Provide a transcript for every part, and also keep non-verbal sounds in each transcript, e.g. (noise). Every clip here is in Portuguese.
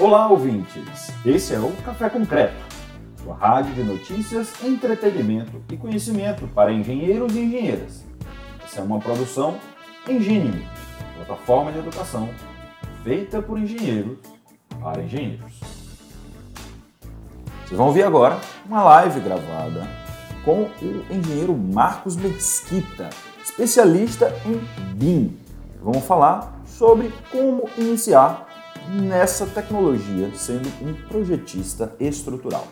Olá, ouvintes! Esse é o Café Concreto, sua rádio de notícias, entretenimento e conhecimento para engenheiros e engenheiras. Essa é uma produção Engenime, plataforma de educação feita por engenheiros para engenheiros. Vocês vão ouvir agora uma live gravada com o engenheiro Marcos Mesquita, especialista em BIM. Vamos falar sobre como iniciar nessa tecnologia sendo um projetista estrutural.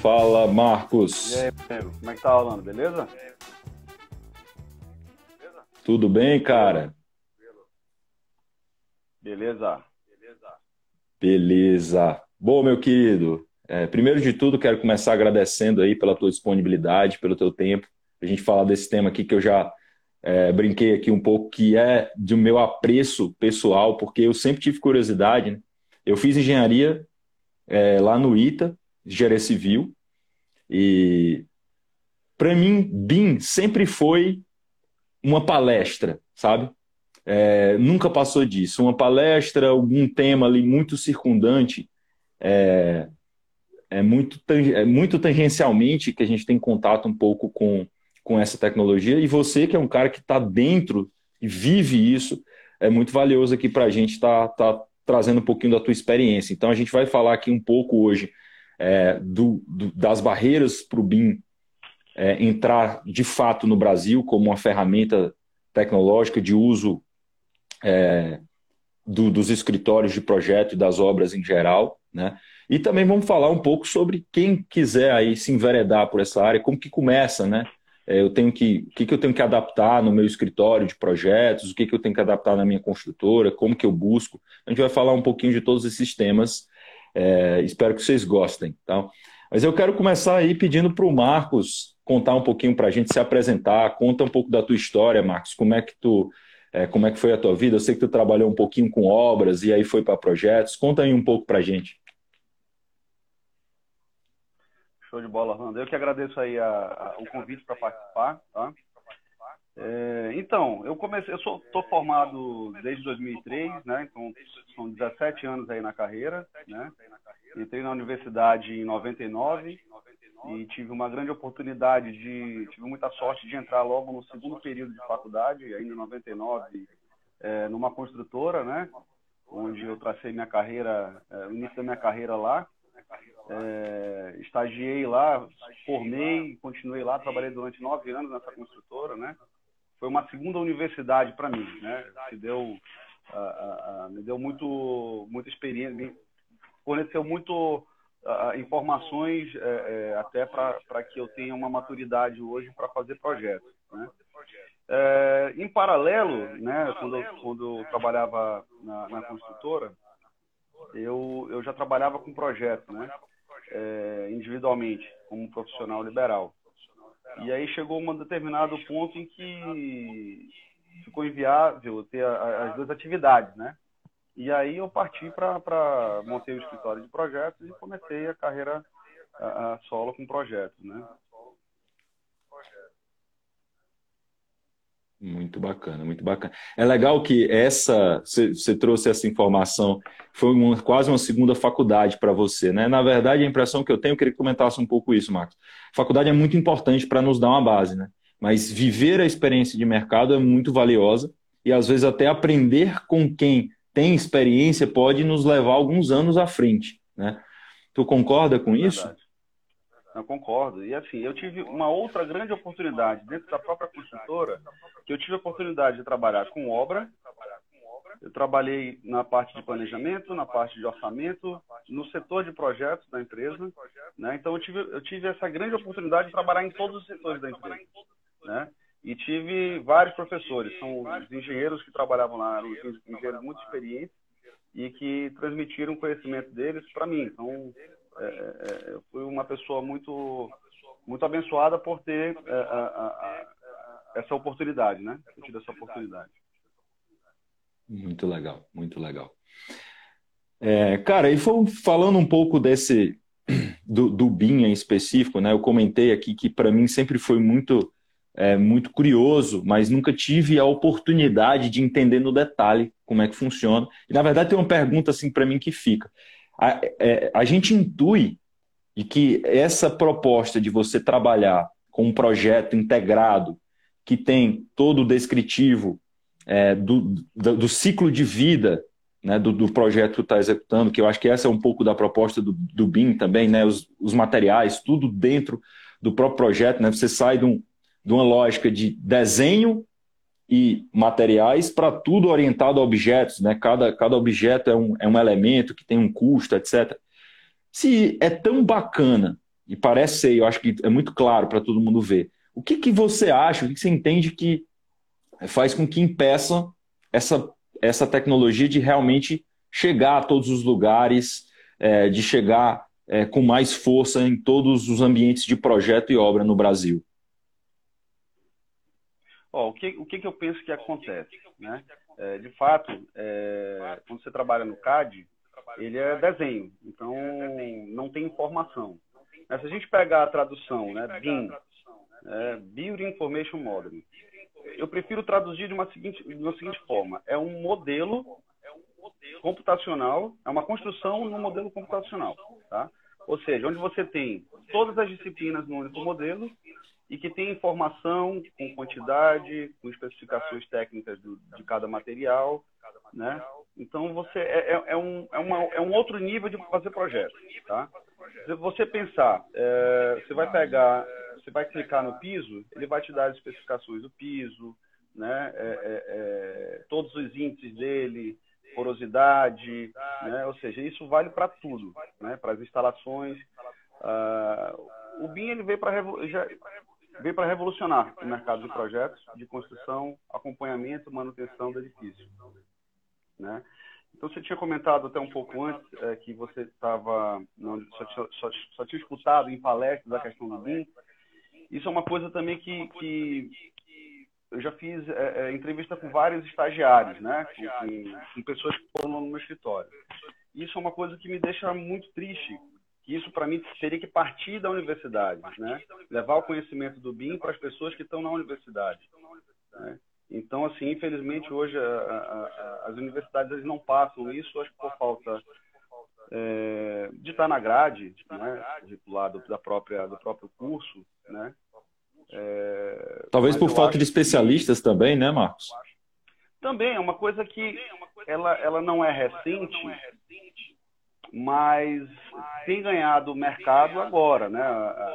Fala, Marcos. E aí, Pedro, como é que tá rolando, beleza? Tudo bem, cara? Beleza. Beleza. Bom, meu querido, é, primeiro de tudo, quero começar agradecendo aí pela tua disponibilidade, pelo teu tempo, a gente falar desse tema aqui que eu já é, brinquei aqui um pouco, que é do meu apreço pessoal, porque eu sempre tive curiosidade. Né? Eu fiz engenharia é, lá no ITA, engenharia civil, e para mim, BIM sempre foi uma palestra, sabe? É, nunca passou disso. Uma palestra, algum tema ali muito circundante, é, é, muito, é muito tangencialmente que a gente tem contato um pouco com com essa tecnologia. E você, que é um cara que está dentro e vive isso, é muito valioso aqui para a gente estar tá, tá trazendo um pouquinho da tua experiência. Então, a gente vai falar aqui um pouco hoje é, do, do, das barreiras para o BIM é, entrar de fato no Brasil como uma ferramenta tecnológica de uso é, do, dos escritórios de projeto e das obras em geral, né? E também vamos falar um pouco sobre quem quiser aí se enveredar por essa área, como que começa, né? É, eu tenho que, o que, que eu tenho que adaptar no meu escritório de projetos, o que, que eu tenho que adaptar na minha construtora, como que eu busco. A gente vai falar um pouquinho de todos esses temas. É, espero que vocês gostem. Tá? Mas eu quero começar aí pedindo para o Marcos contar um pouquinho para a gente se apresentar, conta um pouco da tua história, Marcos, como é que tu é, como é que foi a tua vida? Eu sei que tu trabalhou um pouquinho com obras e aí foi para projetos. Conta aí um pouco para a gente. Show de bola, Orlando. Eu que agradeço aí a, a, o convite para participar, tá? É, então, eu comecei, eu sou tô formado desde 2003, né? Então são 17 anos aí na carreira, né? Entrei na universidade em 99 e tive uma grande oportunidade de, tive muita sorte de entrar logo no segundo período de faculdade, ainda em 99, é, numa construtora, né? Onde eu tracei minha carreira, é, o início da minha carreira lá é, estagiei lá, formei, continuei lá, trabalhei durante nove anos nessa construtora, né? Foi uma segunda universidade para mim, né? Me deu, uh, uh, me deu muito, muita experiência, me forneceu muito uh, informações é, é, até para que eu tenha uma maturidade hoje para fazer projetos, né? É, em paralelo, né, quando eu, quando eu trabalhava na, na construtora, eu, eu já trabalhava com projeto, né? É, individualmente, como profissional liberal. E aí chegou um determinado ponto em que ficou inviável ter as duas atividades, né? E aí eu parti para montar o escritório de projetos e comecei a carreira a, a solo com projetos, né? Muito bacana, muito bacana. É legal que essa, você trouxe essa informação, foi uma, quase uma segunda faculdade para você, né? Na verdade, a impressão que eu tenho, eu queria que comentasse um pouco isso, Marcos. Faculdade é muito importante para nos dar uma base, né? Mas viver a experiência de mercado é muito valiosa e às vezes até aprender com quem tem experiência pode nos levar alguns anos à frente, né? Tu concorda com isso? Eu concordo. E assim, eu tive uma outra grande oportunidade dentro da própria construtora, que eu tive a oportunidade de trabalhar com obra. Eu trabalhei na parte de planejamento, na parte de orçamento, no setor de projetos da empresa. Né? Então, eu tive, eu tive essa grande oportunidade de trabalhar em todos os setores da empresa. Né? E tive vários professores, são os engenheiros que trabalhavam lá, engenheiros muito experientes e que transmitiram o conhecimento deles para mim. Então, é, é, eu fui uma pessoa muito muito abençoada por ter é, a, a, a, essa oportunidade, né? Ter essa oportunidade. Muito legal, muito legal. É, cara, e falando um pouco desse do, do BIM em específico, né? Eu comentei aqui que para mim sempre foi muito é, muito curioso, mas nunca tive a oportunidade de entender no detalhe como é que funciona. E, na verdade, tem uma pergunta assim para mim que fica. A, é, a gente intui de que essa proposta de você trabalhar com um projeto integrado que tem todo o descritivo é, do, do, do, ciclo de vida né, do, do, projeto que está executando, que eu acho que essa é um pouco da proposta do, do BIM também, né, os, os materiais, tudo dentro do próprio projeto, né, você sai de, um, de uma lógica de desenho e materiais para tudo orientado a objetos, né, cada, cada objeto é um, é um elemento que tem um custo, etc. Se é tão bacana, e parece ser, eu acho que é muito claro para todo mundo ver, o que, que você acha, o que, que você entende que faz com que impeça essa, essa tecnologia de realmente chegar a todos os lugares, é, de chegar é, com mais força em todos os ambientes de projeto e obra no Brasil? Oh, o, que, o que, que eu penso que acontece? Né? É, de fato, é, quando você trabalha no CAD, ele é desenho, então não tem informação. Mas se a gente pegar a tradução, né, BIM, é, Building Information Modeling, eu prefiro traduzir de uma seguinte, de uma seguinte forma: é um modelo computacional, é uma construção no modelo computacional, tá? Ou seja, onde você tem todas as disciplinas no único modelo e que tem informação com quantidade, com especificações técnicas do, de cada material, né? Então você é, é, é, um, é, uma, é um outro nível de fazer projeto, tá? Se você pensar, é, você vai pegar você vai clicar no piso, ele vai te dar as especificações do piso, né? É, é, é, todos os índices dele, porosidade, né? ou seja, isso vale para tudo, né? para as instalações. Ah, o BIM ele veio para veio para revolucionar o mercado de projetos de construção, acompanhamento, manutenção do edifício, né? Então você tinha comentado até um pouco antes é, que você estava só, só, só, tinha escutado em palestras a questão do BIM. Isso é uma coisa também que, que eu já fiz é, é, entrevista com vários estagiários, né? Com, com, pessoas que foram no meu escritório. Isso é uma coisa que me deixa muito triste. Que isso para mim teria que partir da universidade, né? Levar o conhecimento do BIM para as pessoas que estão na universidade. Né? Então, assim, infelizmente hoje a, a, a, as universidades não passam isso, acho que por falta é, de estar na grade, né, do lado da própria, do próprio curso, né? É, Talvez por falta de especialistas que... também, né, Marcos? Também, é uma coisa que ela, ela não é recente, mas tem ganhado mercado agora, né?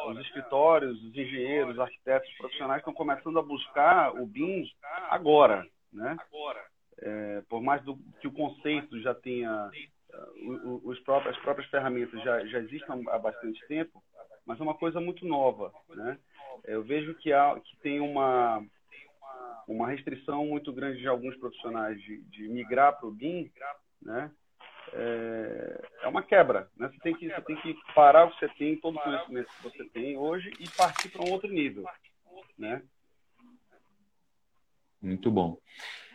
Os escritórios, os engenheiros, os arquitetos profissionais estão começando a buscar o BIM agora, né? É, por mais do, que o conceito já tenha os próprios, as próprias ferramentas já, já existam há bastante tempo, mas é uma coisa muito nova, né? Eu vejo que, há, que tem uma, uma restrição muito grande de alguns profissionais de, de migrar para o BIM, né? É, é, uma quebra, né? Você tem, que, você tem que parar o que você tem, todo o conhecimento que você tem hoje e partir para um outro nível, né? Muito bom.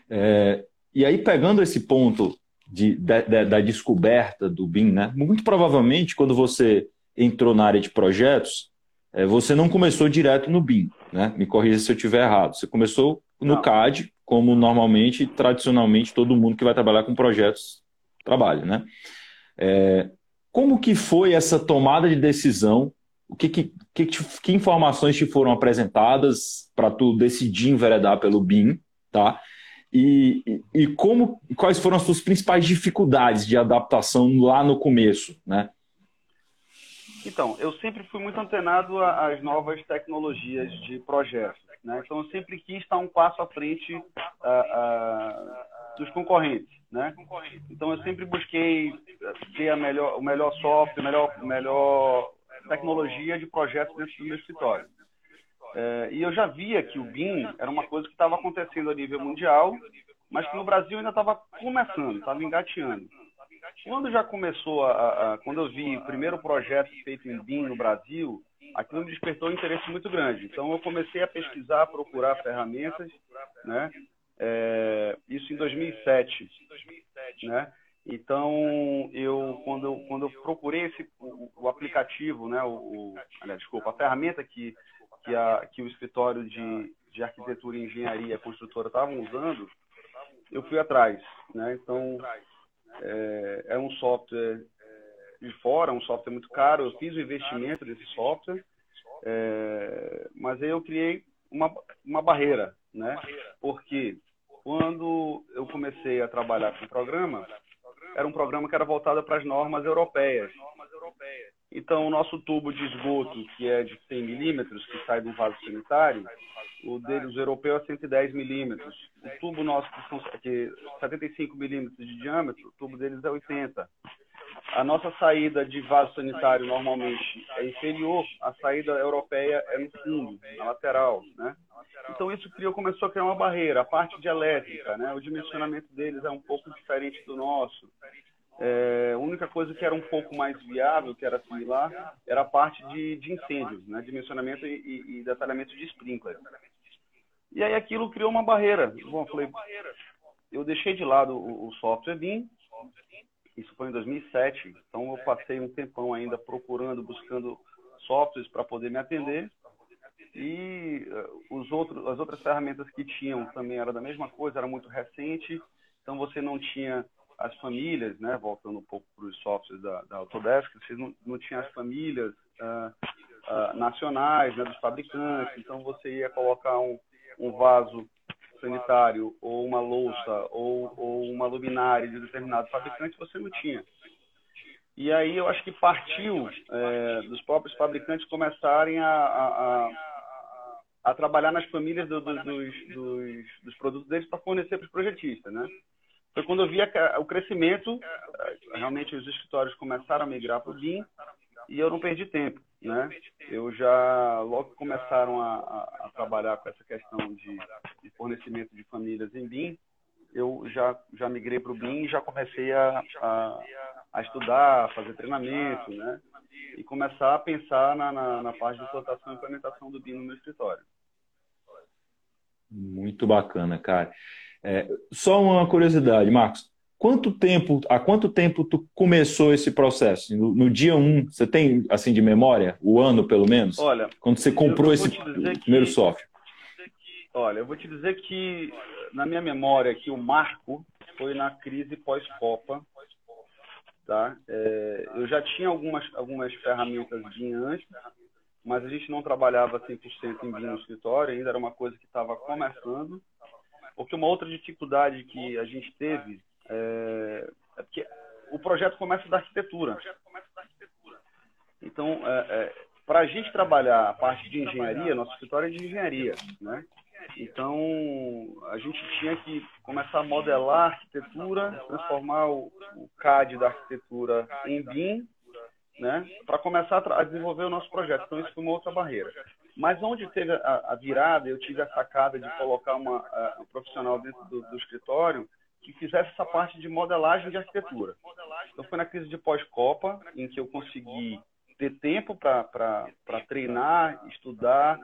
É, e aí, pegando esse ponto de, de, de, da descoberta do BIM, né? Muito provavelmente, quando você entrou na área de projetos, é, você não começou direto no BIM, né? Me corrija se eu estiver errado. Você começou no não. CAD, como normalmente, tradicionalmente, todo mundo que vai trabalhar com projetos trabalha, né? É, como que foi essa tomada de decisão? O que, que, que, que informações te foram apresentadas para tu decidir enveredar pelo BIM, tá? E, e, como, quais foram as suas principais dificuldades de adaptação lá no começo, né? Então, eu sempre fui muito antenado às novas tecnologias de projetos, né? Então, eu sempre quis estar um passo à frente uh, uh, dos concorrentes, né? Então, eu sempre busquei ter a melhor, o melhor software, a melhor, melhor tecnologia de projetos dentro do meu escritório. É, e eu já via que o BIM era uma coisa que estava acontecendo a nível mundial, mas que no Brasil ainda estava começando, estava engateando. Quando já começou a, a, quando eu vi o primeiro projeto feito em BIM no Brasil, aquilo me despertou um interesse muito grande. Então eu comecei a pesquisar, a procurar ferramentas, né? É, isso em 2007, né? Então eu quando eu, quando eu procurei esse o, o aplicativo, né? O, o aliás, desculpa, a ferramenta que que, a, que o escritório de, de arquitetura e engenharia, construtora, estavam usando, eu fui atrás. Né? Então, é, é um software de fora, um software muito caro. Eu fiz o investimento desse software, é, mas aí eu criei uma, uma barreira, né? Porque quando eu comecei a trabalhar com o programa, era um programa que era voltado para as normas europeias. Então, o nosso tubo de esgoto, que é de 100 milímetros, que sai do vaso sanitário, o deles europeu é 110 milímetros. O tubo nosso, que são que 75 milímetros de diâmetro, o tubo deles é 80. A nossa saída de vaso sanitário normalmente é inferior, a saída europeia é no fundo, na lateral, né? Então isso criou, começou a criar uma barreira. A parte de né? O dimensionamento deles é um pouco diferente do nosso. É, a única coisa que era um pouco mais viável, que era similar, era a parte de, de incêndio, né? dimensionamento e, e, detalhamento de sprinkler. E aí aquilo criou uma barreira. Bom, eu falei, eu deixei de lado o, o software BIM, isso foi em 2007, então eu passei um tempão ainda procurando, buscando softwares para poder me atender. E uh, os outros, as outras ferramentas que tinham também era da mesma coisa, era muito recente, então você não tinha as famílias, né, voltando um pouco para os softwares da, da Autodesk, vocês não, não tinham as famílias uh, uh, nacionais né, dos fabricantes, então você ia colocar um, um vaso sanitário ou uma louça ou, ou uma luminária de determinado fabricante, você não tinha. E aí eu acho que partiu é, dos próprios fabricantes começarem a, a, a, a trabalhar nas famílias do, do, dos, dos, dos, produtos deles para fornecer para os projetistas, né? Foi quando eu vi o crescimento, é, realmente os escritórios começaram a migrar para o BIM e eu não perdi tempo, né? Eu já, logo começaram a, a, a trabalhar com essa questão de, de, fornecimento de famílias em BIM, eu já, já migrei para o BIM e já comecei a, a, a, estudar, a fazer treinamento, né? E começar a pensar na, na, na parte de implantação e implementação do BIM no meu escritório. Muito bacana, cara. É, só uma curiosidade, Marcos. Quanto tempo, há quanto tempo tu começou esse processo? No, no dia 1, um, você tem assim de memória, o ano pelo menos? Olha, quando você comprou esse primeiro que, software. Olha, eu vou te dizer que na minha memória que o marco foi na crise pós-copa, tá? É, eu já tinha algumas algumas ferramentas de antes, mas a gente não trabalhava 100% em BIM no escritório, ainda era uma coisa que estava começando. Porque uma outra dificuldade que a gente teve é, é porque o projeto começa da arquitetura. Então, é, é, para a gente trabalhar a parte de engenharia, nosso escritório é de engenharia, né? Então, a gente tinha que começar a modelar a arquitetura, transformar o, o CAD da arquitetura em BIM, né? Para começar a, desenvolver o nosso projeto. Então, isso foi uma outra barreira. Mas onde teve a, a virada, eu tive a sacada de colocar uma, um profissional dentro do, do, escritório que fizesse essa parte de modelagem de arquitetura. Então foi na crise de pós-Copa, em que eu consegui ter tempo para treinar, estudar,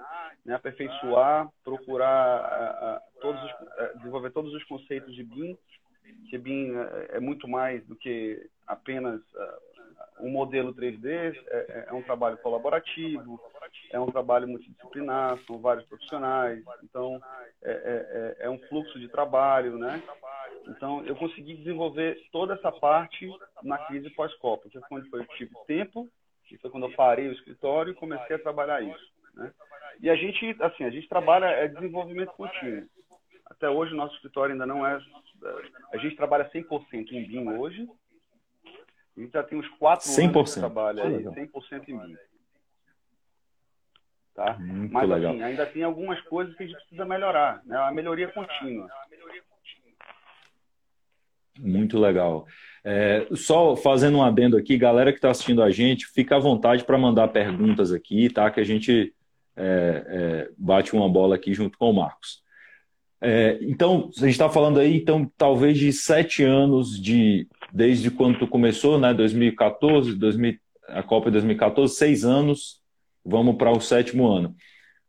né, aperfeiçoar, procurar uh, todos os, desenvolver todos os conceitos de BIM, que BIM é, é muito mais do que apenas um modelo 3D, é, é, é, um trabalho colaborativo, é um trabalho multidisciplinar, são vários profissionais, então é, é, é um fluxo de trabalho, né? Então eu consegui desenvolver toda essa parte na crise pós-Copa, que foi quando foi tive tempo, que foi quando eu parei o escritório e comecei a trabalhar isso, né? E a gente, assim, a gente trabalha é desenvolvimento contínuo. Até hoje o nosso escritório ainda não é, a gente trabalha 100% em BIM hoje, a gente já tem uns quatro 100%. anos de trabalho aí, 100% em mim. Tá? Muito Mas legal. assim, ainda tem algumas coisas que a gente precisa melhorar, né? A melhoria contínua. Muito legal. É, só fazendo um adendo aqui, galera que está assistindo a gente, fica à vontade para mandar perguntas aqui, tá? Que a gente é, é, bate uma bola aqui junto com o Marcos. É, então, a gente está falando aí, então, talvez de sete anos de desde quando tu começou, né? 2014, 2000, a Copa de 2014, seis anos, vamos para o sétimo ano.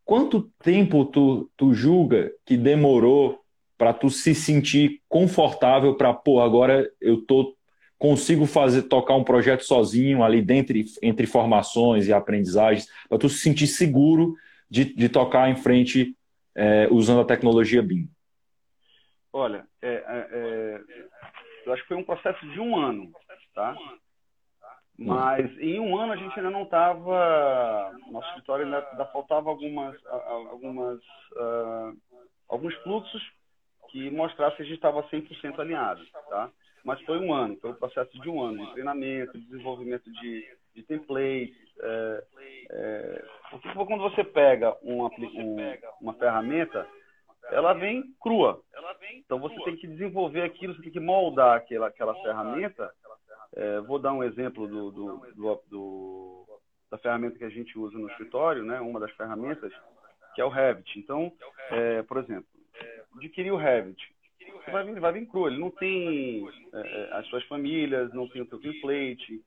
Quanto tempo tu, tu julga que demorou para tu se sentir confortável para, pô, agora eu tô consigo fazer tocar um projeto sozinho ali dentro entre formações e aprendizagens, para tu se sentir seguro de, de tocar em frente é, usando a tecnologia BIM? Olha, é, é, é, eu acho que foi um processo de um ano, tá? Mas em um ano a gente ainda não estava, nosso escritório ainda, ainda faltava algumas, algumas, uh, alguns fluxos que mostrassem que a gente estava 100% alinhado, tá? Mas foi um ano, foi um processo de um ano de treinamento, de desenvolvimento de, de templates. É, é, porque quando você pega um, um, uma ferramenta, ela vem crua. Então você tem que desenvolver aquilo, você tem que moldar aquela, aquela ferramenta. É, vou dar um exemplo do, do, do, do, da ferramenta que a gente usa no escritório, né? uma das ferramentas, que é o Revit. Então, é, por exemplo, adquirir o Revit. Você vai vir, vai vir cru, ele não tem é, é, as suas famílias, não tem o seu template.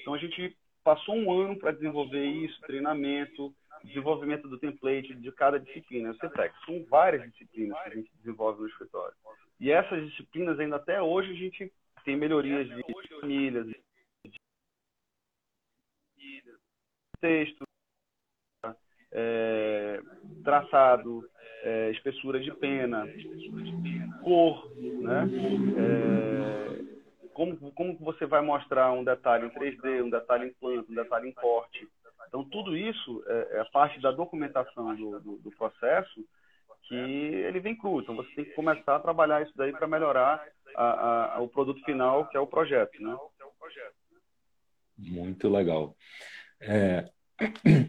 Então a gente passou um ano para desenvolver isso, treinamento, desenvolvimento do template de cada disciplina. Você pega, são várias disciplinas que a gente desenvolve no escritório. E essas disciplinas, ainda até hoje, a gente tem melhorias de famílias, de texto, é, traçado, é, espessura de pena, cor, né? É, como, como você vai mostrar um detalhe em 3D, um detalhe em planta, um detalhe em corte. Então, tudo isso é, é parte da documentação do, do, do, processo que ele vem cru. Então, você tem que começar a trabalhar isso daí para melhorar a, a, o produto final, que é o projeto, né? Muito legal. É,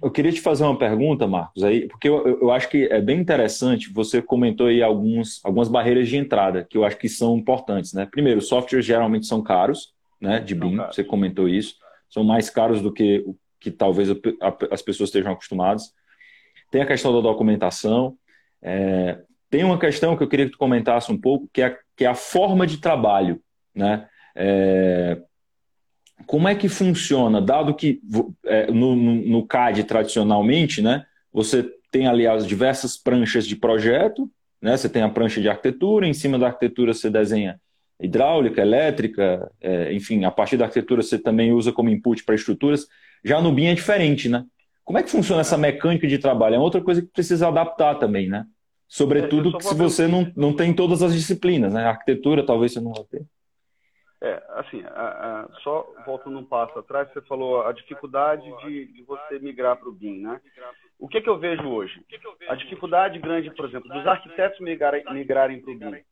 eu queria te fazer uma pergunta, Marcos, aí, porque eu, eu acho que é bem interessante. Você comentou aí alguns, algumas barreiras de entrada que eu acho que são importantes, né? Primeiro, softwares geralmente são caros, né? De BIM, você comentou isso, são mais caros do que o que talvez as pessoas estejam acostumadas. Tem a questão da documentação. É, tem uma questão que eu queria que tu comentasse um pouco, que é, que é a forma de trabalho, né? É, como é que funciona, dado que é, no, no, CAD tradicionalmente, né, você tem ali as diversas pranchas de projeto, né, você tem a prancha de arquitetura, em cima da arquitetura você desenha hidráulica, elétrica, é, enfim, a partir da arquitetura você também usa como input para estruturas. Já no BIM é diferente, né? Como é que funciona essa mecânica de trabalho? É outra coisa que precisa adaptar também, né? Sobretudo é, se você não, não tem todas as disciplinas, né? A arquitetura talvez você não vai ter. É, assim, a, a, só voltando um passo atrás, você falou a dificuldade de, de você migrar para o BIM, né? O que, que eu vejo hoje? A dificuldade grande, por exemplo, dos arquitetos migrarem para o BIM.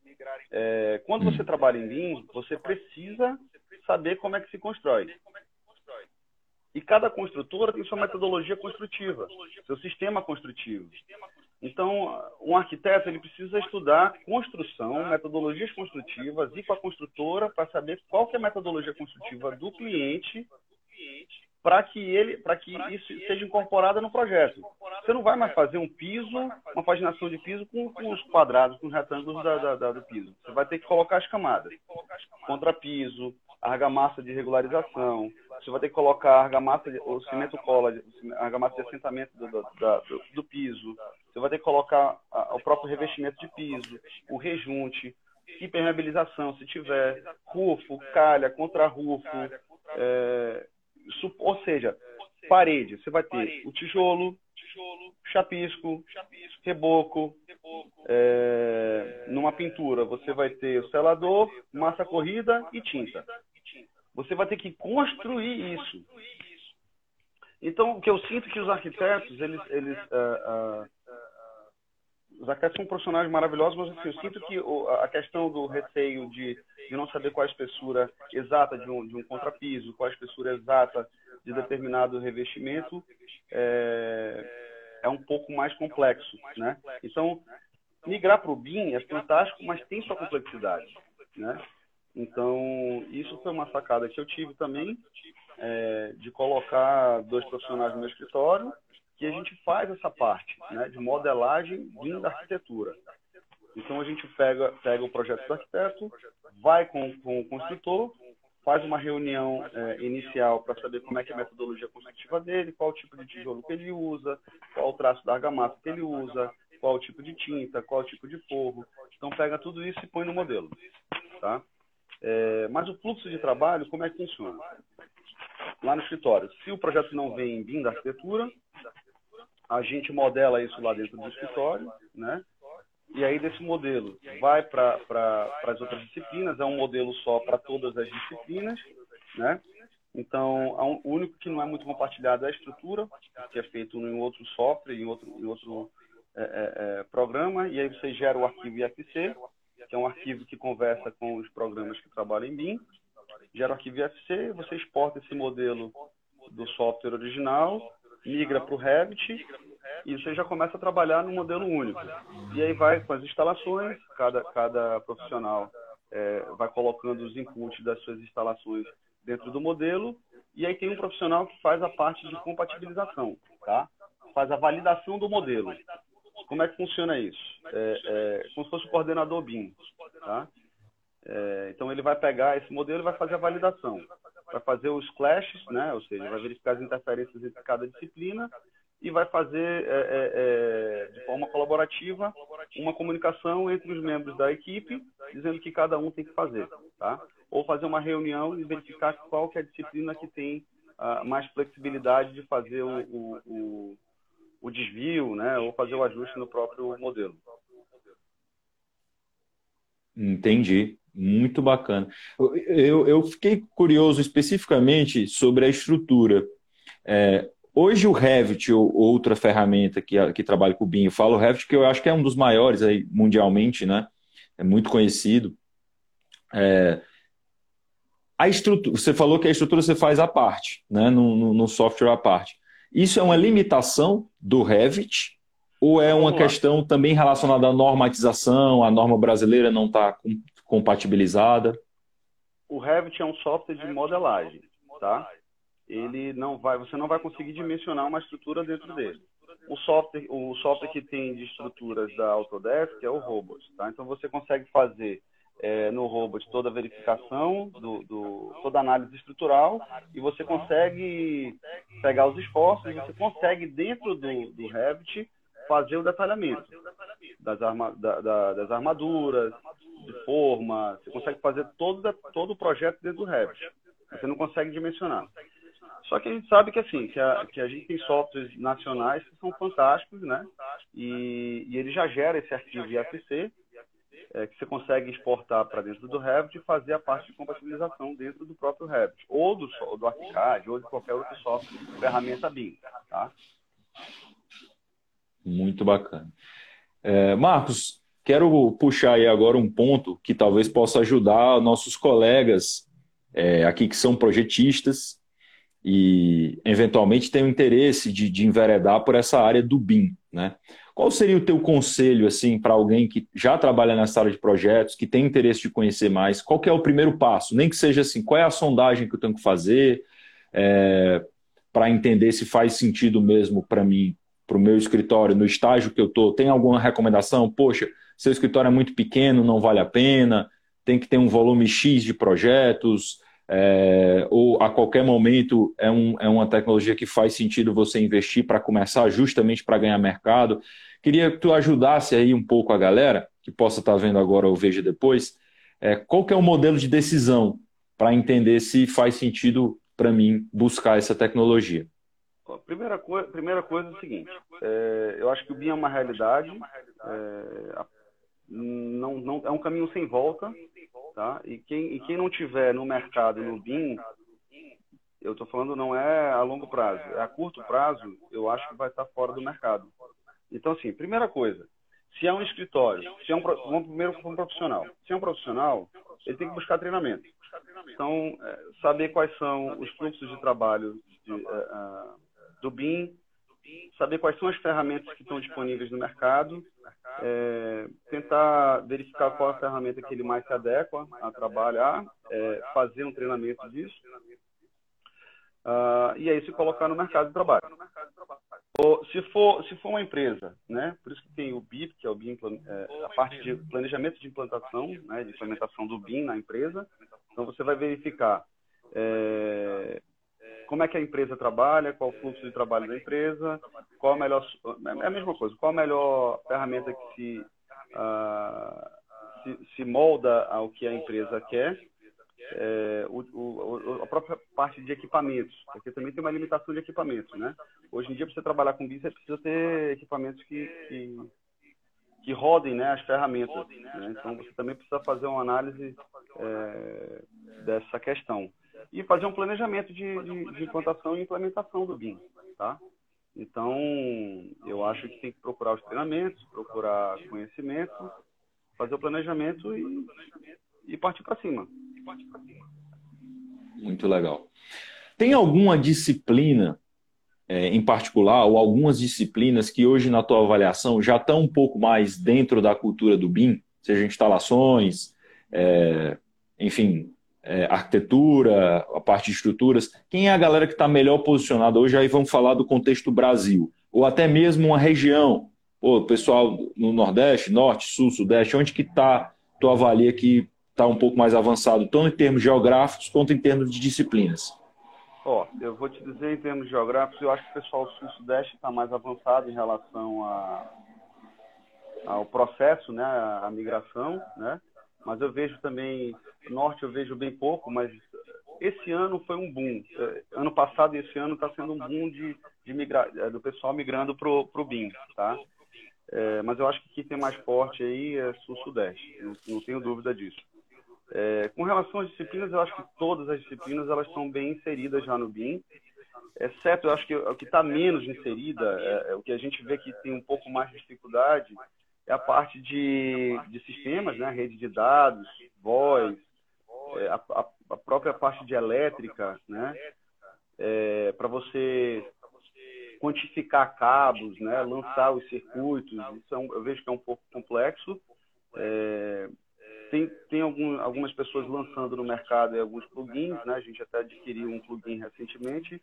É, quando você trabalha em BIM, você precisa saber como é que se constrói. E cada construtora tem sua metodologia construtiva, seu sistema construtivo. Então, um arquiteto ele precisa estudar construção, metodologias construtivas, ir para a construtora para saber qual é a metodologia construtiva do cliente para que ele, para que isso seja incorporado no projeto. Você não vai mais fazer um piso, uma paginação de piso com, com os quadrados, com os retângulos da, da, da, do piso. Você vai ter que colocar as camadas, contrapiso, argamassa de regularização, você vai ter que colocar argamassa, o cimento cola, argamassa de assentamento do, do, do, do piso, você vai ter que colocar a, o próprio revestimento de piso, o rejunte, impermeabilização, se tiver, rufo, calha, contra-rufo, é, ou seja, parede. Você vai ter o tijolo, chapisco, reboco. É, numa pintura, você vai ter o selador, massa corrida e tinta. Você vai ter que construir isso. Então, o que eu sinto é que os arquitetos, eles, eles uh, uh, os arquitetos são profissionais maravilhosos, mas assim, eu sinto que a questão do receio de, de não saber qual a espessura exata de um, de um contrapiso, qual a espessura exata de determinado revestimento, é, é um pouco mais complexo, né? Então, migrar para o BIM é fantástico, mas tem sua complexidade, né? Então, isso foi uma sacada que eu tive também, é, de colocar dois profissionais no meu escritório que a gente faz essa parte né, de modelagem vindo da arquitetura. Então a gente pega, pega o projeto do arquiteto, vai com, com o construtor, faz uma reunião é, inicial para saber como é que é a metodologia construtiva dele, qual o tipo de tijolo que ele usa, qual o traço da argamassa que ele usa, qual o tipo de tinta, qual o tipo de forro. Então pega tudo isso e põe no modelo. Tá? É, mas o fluxo de trabalho, como é que funciona? Lá no escritório, se o projeto não vem vindo da arquitetura, a gente modela isso lá dentro do escritório, né? E aí desse modelo vai para as outras disciplinas, é um modelo só para todas as disciplinas, né? Então, o único que não é muito compartilhado é a estrutura, que é feito em outro software, em outro, em outro é, é, é programa, e aí você gera o arquivo IFC, que é um arquivo que conversa com os programas que trabalham em BIM, gera o arquivo IFC, você exporta esse modelo do software original, migra para o Revit, e você já começa a trabalhar no modelo único. E aí vai com as instalações, cada, cada profissional é, vai colocando os inputs das suas instalações dentro do modelo, e aí tem um profissional que faz a parte de compatibilização, tá? Faz a validação do modelo. Como é que funciona isso? É, é como se fosse o coordenador BIM, tá? É, então ele vai pegar esse modelo e vai fazer a validação, vai fazer os clashes, né? Ou seja, vai verificar as interferências entre cada disciplina e vai fazer é, é, é, de forma colaborativa uma comunicação entre os membros da equipe, dizendo que cada um tem que fazer, tá? Ou fazer uma reunião e verificar qual que é a disciplina que tem uh, mais flexibilidade de fazer o, o, o, o desvio, né? Ou fazer o ajuste no próprio modelo. Entendi. Muito bacana. Eu, eu fiquei curioso especificamente sobre a estrutura. É, Hoje o Revit ou outra ferramenta que, que trabalha com o BIM, eu falo Revit que eu acho que é um dos maiores aí mundialmente, né? É muito conhecido. É, a estrutura, você falou que a estrutura você faz à parte, né? No, no software à parte. Isso é uma limitação do Revit ou é uma questão também relacionada à normatização, a norma brasileira não está compatibilizada? O Revit é um software de modelagem, tá? ele não vai, você não vai conseguir dimensionar uma estrutura dentro dele. O software, o software que tem de estruturas da Autodesk é o Robot, tá? Então você consegue fazer é, no Robot toda a verificação, do, do, toda a análise estrutural e você consegue pegar os esforços, você consegue dentro do, do Revit fazer o detalhamento das, arma, da, da, das armaduras, de forma, você consegue fazer todo, todo o projeto dentro do Revit. Você não consegue dimensionar. Só que a gente sabe que assim, que a, que a gente tem softwares nacionais que são fantásticos, né? E, e ele já gera esse arquivo IFC, é, que você consegue exportar para dentro do Revit e fazer a parte de compatibilização dentro do próprio Revit, ou do, do ArchiCAD, ou de qualquer outro software, ferramenta BIM, tá? Muito bacana. É, Marcos, quero puxar aí agora um ponto que talvez possa ajudar nossos colegas é, aqui que são projetistas e eventualmente tem o interesse de, de enveredar por essa área do BIM, né? Qual seria o teu conselho assim para alguém que já trabalha nessa área de projetos, que tem interesse de conhecer mais? Qual é o primeiro passo? Nem que seja assim, qual é a sondagem que eu tenho que fazer é, para entender se faz sentido mesmo para mim, para o meu escritório, no estágio que eu estou? Tem alguma recomendação? Poxa, seu escritório é muito pequeno, não vale a pena. Tem que ter um volume X de projetos é, ou a qualquer momento é, um, é uma tecnologia que faz sentido você investir para começar justamente para ganhar mercado. Queria que tu ajudasse aí um pouco a galera, que possa estar tá vendo agora ou veja depois, é, qual que é o modelo de decisão para entender se faz sentido para mim buscar essa tecnologia. Primeira, co primeira coisa é o seguinte, é, eu acho que o BIM é uma realidade, é, não, não, é um caminho sem volta, tá? E quem, e quem não tiver no mercado no BIM, eu estou falando não é a longo prazo, é a curto prazo, eu acho que vai estar fora do mercado. Então, assim, primeira coisa, se é um escritório, se é um, vamos primeiro um profissional. Se é um profissional, ele tem que buscar treinamento. Então, é, saber quais são os fluxos de trabalho de, uh, do BIM, saber quais são as ferramentas que estão disponíveis no mercado, é, tentar verificar qual a ferramenta que ele mais se adequa a trabalhar, é, fazer um treinamento disso, uh, e aí se colocar no mercado de trabalho. Ou, se for se for uma empresa, né, por isso que tem o BIP, que é o BIM, é, a parte de planejamento de implantação, né, de implementação do BIM na empresa. Então você vai verificar é, como é que a empresa trabalha, qual o fluxo de trabalho da empresa, qual a melhor é a mesma coisa, qual a melhor ferramenta que se, uh, se, se, molda ao que a empresa quer, é, o, o, a própria parte de equipamentos, porque também tem uma limitação de equipamentos, né? Hoje em dia, para você trabalhar com BIM, você precisa ter equipamentos que, que, que rodem né, as ferramentas. Né? Então, você também precisa fazer uma análise é, dessa questão. E fazer um planejamento de, de, de implantação e implementação do BIM, tá? Então, eu acho que tem que procurar os treinamentos, procurar conhecimento, fazer o planejamento e, e partir para cima. Muito legal. Tem alguma disciplina é, em particular, ou algumas disciplinas que hoje na tua avaliação já estão um pouco mais dentro da cultura do BIM, seja instalações, é, enfim, é, arquitetura, a parte de estruturas. Quem é a galera que está melhor posicionada hoje? Aí vamos falar do contexto Brasil, ou até mesmo uma região. o pessoal no Nordeste, Norte, Sul, Sudeste, onde que está, tu avalia que está um pouco mais avançado, tanto em termos geográficos quanto em termos de disciplinas? Ó, eu vou te dizer em termos geográficos, eu acho que o pessoal sul-sudeste está mais avançado em relação a, ao processo, né, a, migração, né? Mas eu vejo também norte, eu vejo bem pouco, mas esse ano foi um boom. É, ano passado e esse ano está sendo um boom de, de migrar, é, do pessoal migrando pro pro BIM, tá? É, mas eu acho que quem tem mais forte aí é sul-sudeste, não, tenho dúvida disso. É, com relação às disciplinas, eu acho que todas as disciplinas elas estão bem inseridas já no BIM, exceto eu acho que o que está menos inserida, é, o que a gente vê que tem um pouco mais de dificuldade, é a parte de, de sistemas, né, rede de dados, voz, a, a, a, própria parte de elétrica, né, é, para você quantificar cabos, né, lançar os circuitos, isso é um, eu vejo que é um pouco complexo. É, tem, tem algum, algumas pessoas lançando no mercado alguns plugins, né? A gente até adquiriu um plugin recentemente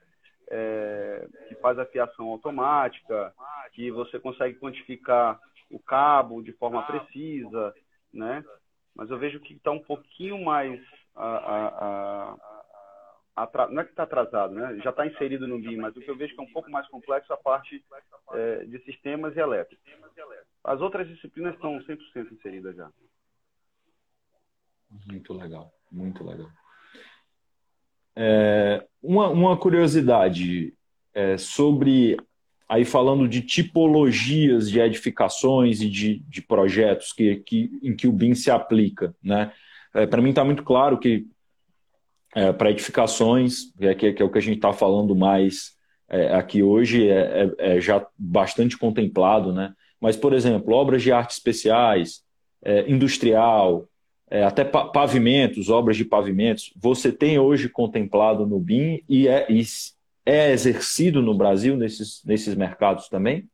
é, que faz a fiação automática, que você consegue quantificar o cabo de forma precisa, né? Mas eu vejo que está um pouquinho mais a, a, a, não é que está atrasado, né? Já está inserido no BIM, mas o que eu vejo que é um pouco mais complexo é a parte é, de sistemas e elétricos. As outras disciplinas estão 100% inseridas já. Muito legal, muito legal. É, uma, uma curiosidade é, sobre, aí falando de tipologias de edificações e de, de projetos que, que, em que o BIM se aplica. Né? É, Para mim está muito claro que é, para edificações, é, que, que, é o que a gente está falando mais é, aqui hoje, é, é, é, já bastante contemplado, né? mas, por exemplo, obras de arte especiais, industrial, é, até pavimentos, obras de pavimentos, você tem hoje contemplado no BIM e é, e é exercido no Brasil nesses, nesses mercados também?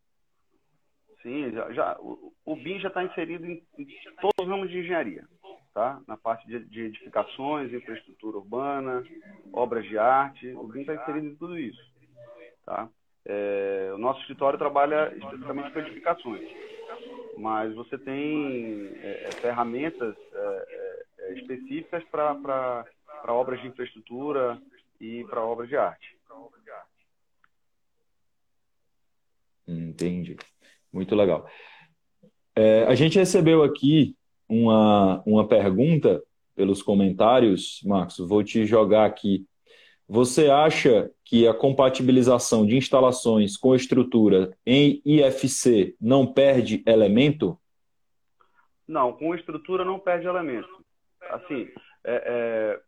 Sim, já, já o, o BIM já está inserido em, em, todos os ramos de engenharia, tá? na parte de, edificações, infraestrutura urbana, obras de arte, o BIM está inserido em tudo isso. Tá? É, o nosso escritório trabalha especificamente com edificações mas você tem é, é ferramentas é, é, é específicas para obras de infraestrutura e para obras de arte. Entendi. Muito legal. A gente recebeu aqui uma, uma pergunta pelos comentários, Marcos. Vou te jogar aqui. Você acha que a compatibilização de instalações com estrutura em IFC não perde elemento? Não, com estrutura não perde elemento. Assim, é, é,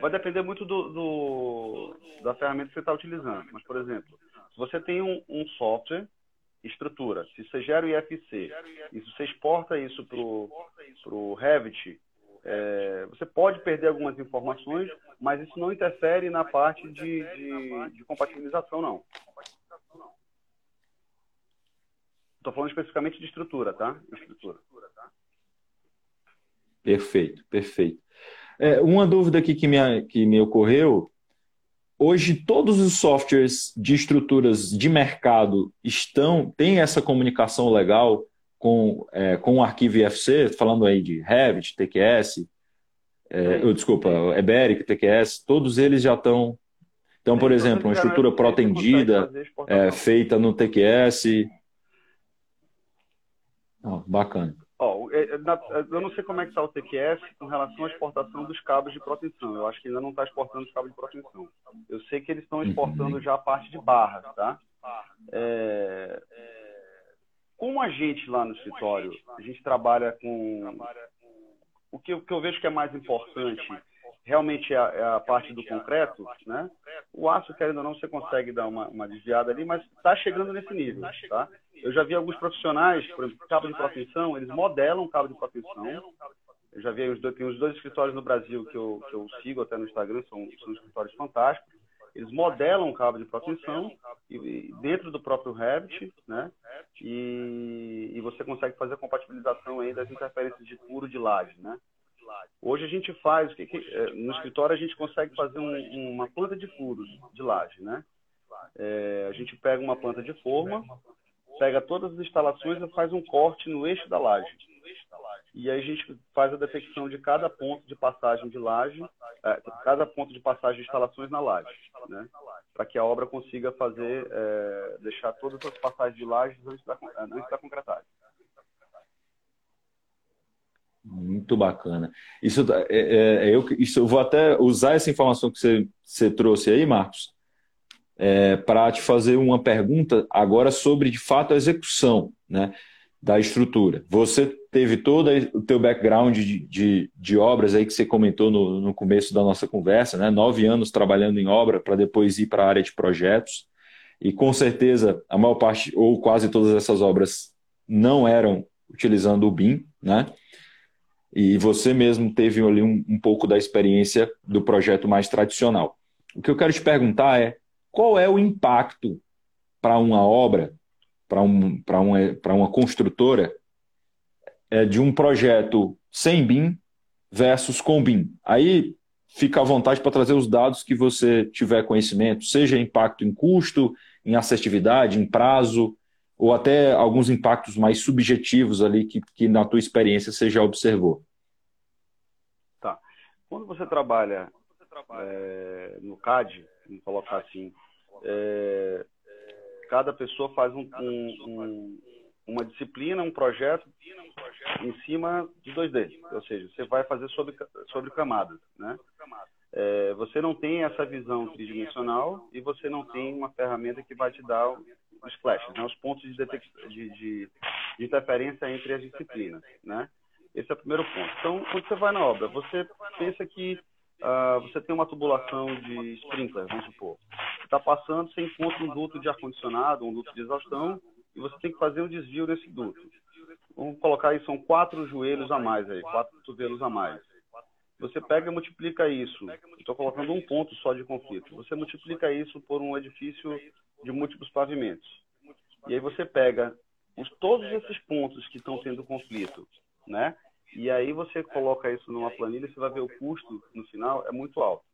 vai depender muito do, do, da ferramenta que você está utilizando. Mas, por exemplo, se você tem um, um software, estrutura, se você gera o IFC e se você exporta isso para o Revit, é, você pode perder algumas informações, mas isso não interfere na parte de, de, de compatibilização, não. Estou falando especificamente de estrutura, tá? Estrutura. Perfeito, perfeito. É, uma dúvida aqui que me, que me ocorreu. Hoje, todos os softwares de estruturas de mercado estão têm essa comunicação legal com, é, com o arquivo IFC, falando aí de Revit, TQS, é, eu, desculpa, Eberic, TQS, todos eles já estão. Então, por exemplo, uma estrutura protendida é, feita no TQS. Oh, bacana. Eu não sei como é que está o TQS com relação à exportação dos cabos de proteção. Eu acho que ainda não está exportando os cabos de proteção. Eu sei que eles estão exportando já a parte de barras, tá? É, como a gente lá no escritório, a gente trabalha com o que eu vejo que é mais importante realmente é a, é a, parte do concreto, né? O aço, querendo ou não, você consegue dar uma, uma desviada ali, mas está chegando nesse nível, tá? Eu já vi alguns profissionais, por exemplo, cabo de proteção, eles modelam cabo de proteção. Eu já vi os dois, tem os dois escritórios no Brasil que eu, que eu sigo até no Instagram, são, são escritórios fantásticos. Eles modelam cabo de proteção e, e dentro do próprio Revit, né? E, e, você consegue fazer a compatibilização aí das interferências de furo de laje, né? Hoje a gente faz, que, que, é, no escritório a gente consegue fazer um, uma planta de furos de laje, né? É, a gente pega uma planta de forma, pega todas as instalações e faz um corte no eixo da laje. E aí a gente faz a detecção de cada ponto de passagem de laje, é, cada ponto de passagem de instalações na laje, né? Para que a obra consiga fazer, é, deixar todas as passagens de laje antes da, antes da concretagem. Muito bacana. Isso, é, é, é, eu, isso, eu vou até usar essa informação que você, você trouxe aí, Marcos, é, para te fazer uma pergunta agora sobre, de fato, a execução né, da estrutura. Você teve todo o teu background de, de, de obras aí que você comentou no, no começo da nossa conversa, né? nove anos trabalhando em obra para depois ir para a área de projetos. E com certeza a maior parte, ou quase todas essas obras, não eram utilizando o BIM, né? E você mesmo teve ali um, um pouco da experiência do projeto mais tradicional. O que eu quero te perguntar é qual é o impacto para uma obra, para um, uma, uma construtora, é, de um projeto sem BIM versus com BIM. Aí fica à vontade para trazer os dados que você tiver conhecimento, seja impacto em custo, em assertividade, em prazo, ou até alguns impactos mais subjetivos ali que, que na tua experiência você já observou? Tá. Quando você trabalha, é, no CAD, vamos colocar assim, é, cada pessoa faz um, um, um, uma disciplina, um projeto em cima de 2D, ou seja, você vai fazer sobre, sobre camadas, né? É, você não tem essa visão tridimensional e você não tem uma ferramenta que vai te dar os flashes, né, os pontos de, de, de, de, interferência entre as disciplinas, né? Esse é o primeiro ponto. Então, quando você vai na obra, você pensa que uh, você tem uma tubulação de sprinkler, vamos supor. Está passando, você encontra um duto de ar-condicionado, um duto de exaustão, e você tem que fazer um desvio nesse duto. Vamos colocar aí, são quatro joelhos a mais aí, quatro cotovelos a mais. Você pega e multiplica isso. Estou colocando um ponto só de conflito. Você multiplica isso por um edifício de múltiplos pavimentos. E aí você pega os, todos esses pontos que estão tendo conflito, né? E aí você coloca isso numa planilha, você vai ver o custo no final é muito alto.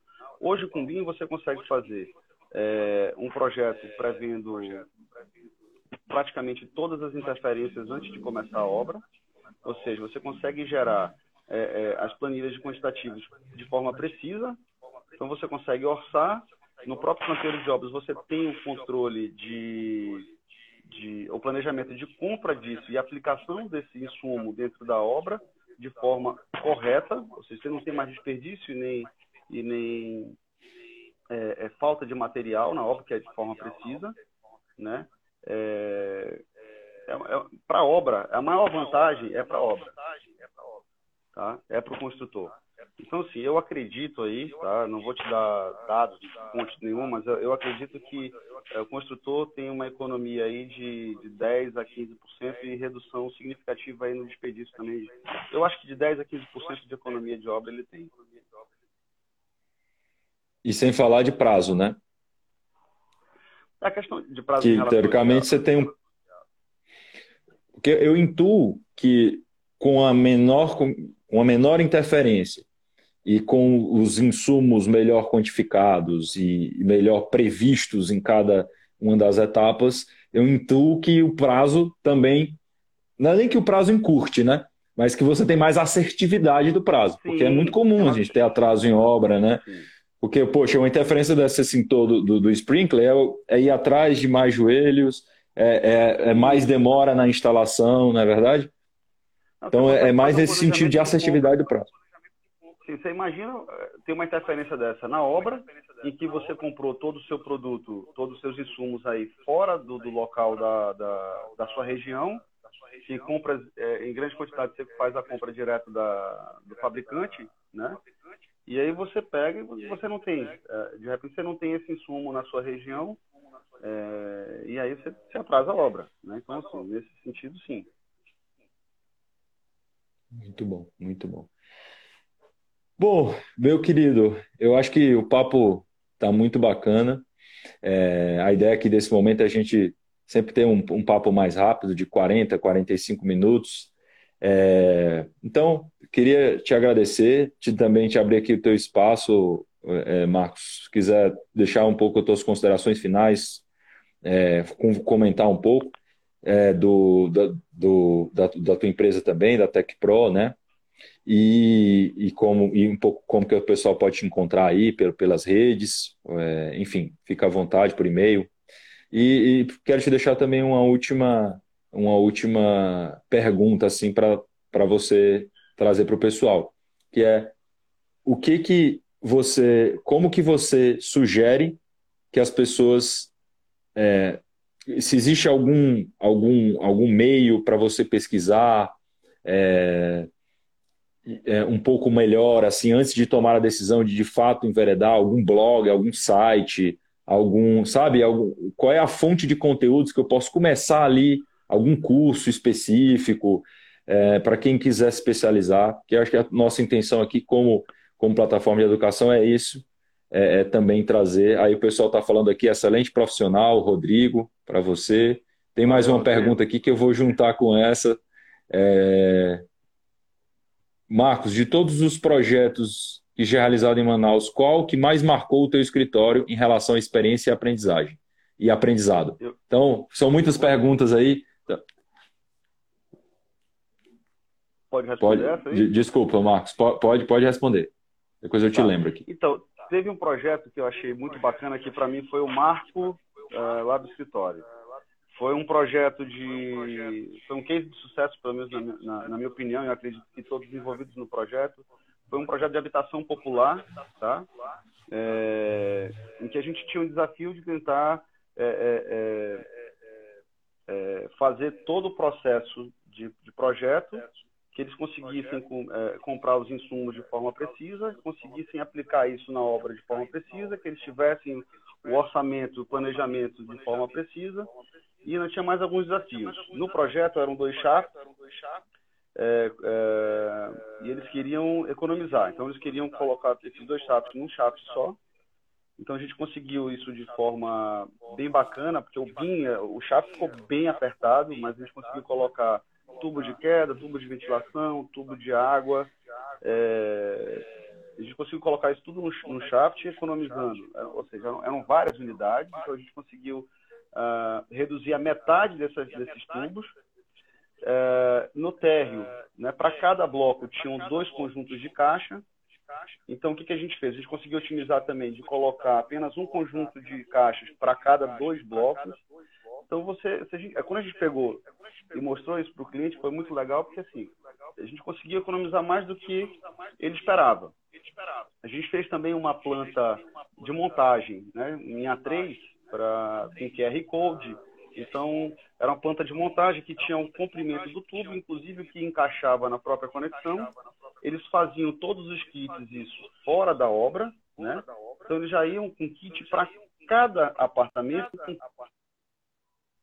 Hoje com o BIM você consegue fazer é, um projeto prevendo praticamente todas as interferências antes de começar a obra, ou seja, você consegue gerar é, é, as planilhas de quantitativos de forma precisa. Então você consegue orçar. No próprio canteiro de obras você tem o controle de, de o planejamento de compra disso e aplicação desse insumo dentro da obra de forma correta, ou seja, você não tem mais desperdício e nem, e nem é, é, falta de material na obra, que é de forma precisa, né? É, é, é para a obra, a maior vantagem é para a obra tá? É para o construtor. Então, assim, eu acredito aí, tá? Não vou te dar dados de fonte nenhuma, mas eu, acredito que é, o construtor tem uma economia aí de, de 10 a 15% e redução significativa aí no desperdício também. Eu acho que de 10 a 15% de economia de obra ele tem. E sem falar de prazo, né? A questão de prazo. Que teoricamente você tem um. Porque eu intuo que com a menor com a menor interferência e com os insumos melhor quantificados e melhor previstos em cada uma das etapas, eu intuo que o prazo também, não é nem que o prazo encurte, né? Mas que você tem mais assertividade do prazo, Sim. porque é muito comum a gente ter atraso em obra, né? Porque, poxa, uma interferência dessa assim todo do, do sprinkler é, é, ir atrás de mais joelhos, é, é, é mais demora na instalação, não é verdade? Então é, é mais nesse sentido de assertividade do prazo. Sim, você imagina eh, ter uma interferência dessa na obra, em que você comprou todo o seu produto, todos os seus insumos aí fora do, do local da, da, da, sua região, que compra é, em grande quantidade, você faz a compra direto da, do fabricante, né? E aí você pega e você não tem, é, de repente você não tem esse insumo na sua região, é, e aí você, você atrasa a obra, né? Então, assim, nesse sentido, sim. Muito bom, muito bom. Bom, meu querido, eu acho que o papo está muito bacana. É, a ideia aqui desse momento é a gente sempre ter um, um papo mais rápido, de 40, 45 minutos. É, então, queria te agradecer, te, também te abrir aqui o teu espaço, é, Marcos, se quiser deixar um pouco as tuas considerações finais, é, comentar um pouco é, do, da, do, da, da, tua empresa também, da Tech Pro, né? e, e, como, e um pouco como que o pessoal pode te encontrar aí pelas redes, é, enfim, fica à vontade por e-mail. E, e, quero te deixar também uma última, uma última pergunta assim para você trazer para o pessoal, que é o que que você, como que você sugere que as pessoas é, se existe algum algum algum meio para você pesquisar é, é, um pouco melhor, assim, antes de tomar a decisão de de fato enveredar algum blog, algum site, algum, sabe, algum, qual é a fonte de conteúdos que eu posso começar ali, algum curso específico, é, para quem quiser se especializar, que acho que a nossa intenção aqui como, como plataforma de educação é isso, é, é também trazer, aí o pessoal está falando aqui, excelente profissional, Rodrigo, para você, tem mais uma pergunta aqui que eu vou juntar com essa, é, Marcos, de todos os projetos que já realizado em Manaus, qual que mais marcou o teu escritório em relação à experiência e aprendizagem e aprendizado? Então, são muitas perguntas aí. Pode responder pode, essa Desculpa, Marcos, pode, pode responder. Depois eu te tá. lembro aqui. Então, teve um projeto que eu achei muito bacana que para mim foi o marco uh, lá do escritório. Foi um projeto de. Foi um case de sucesso, pelo menos na, na, na minha opinião, e acredito que todos envolvidos no projeto. Foi um projeto de habitação popular, tá? É, em que a gente tinha um desafio de tentar é, é, é, é fazer todo o processo de, de projeto, que eles conseguissem com, é, comprar os insumos de forma precisa, conseguissem aplicar isso na obra de forma precisa, que eles tivessem o orçamento, o planejamento de forma precisa e nós tinha mais alguns desafios. No projeto eram dois chapos é, é, e eles queriam economizar. Então eles queriam colocar esses dois chapos num chapo só. Então a gente conseguiu isso de forma bem bacana, porque o BIM, o chapo ficou bem apertado, mas a gente conseguiu colocar tubo de queda, tubo de ventilação, tubo de água. É, a gente conseguiu colocar isso tudo no, no shaft, economizando. Ou seja, eram várias unidades, então a gente conseguiu uh, reduzir a metade dessas, desses tubos. Uh, no térreo, né, para cada bloco, tinham dois conjuntos de caixa. Então, o que, que a gente fez? A gente conseguiu otimizar também de colocar apenas um conjunto de caixas para cada dois blocos. Então, você, a gente, quando a gente pegou e mostrou isso para o cliente, foi muito legal, porque assim, a gente conseguiu economizar mais do que ele esperava. A gente fez também uma planta de montagem né, em A3, para com QR Code. Então, era uma planta de montagem que tinha um comprimento do tubo, inclusive que encaixava na própria conexão. Eles faziam todos os kits isso fora da obra, né? Então eles já iam com kit para cada apartamento com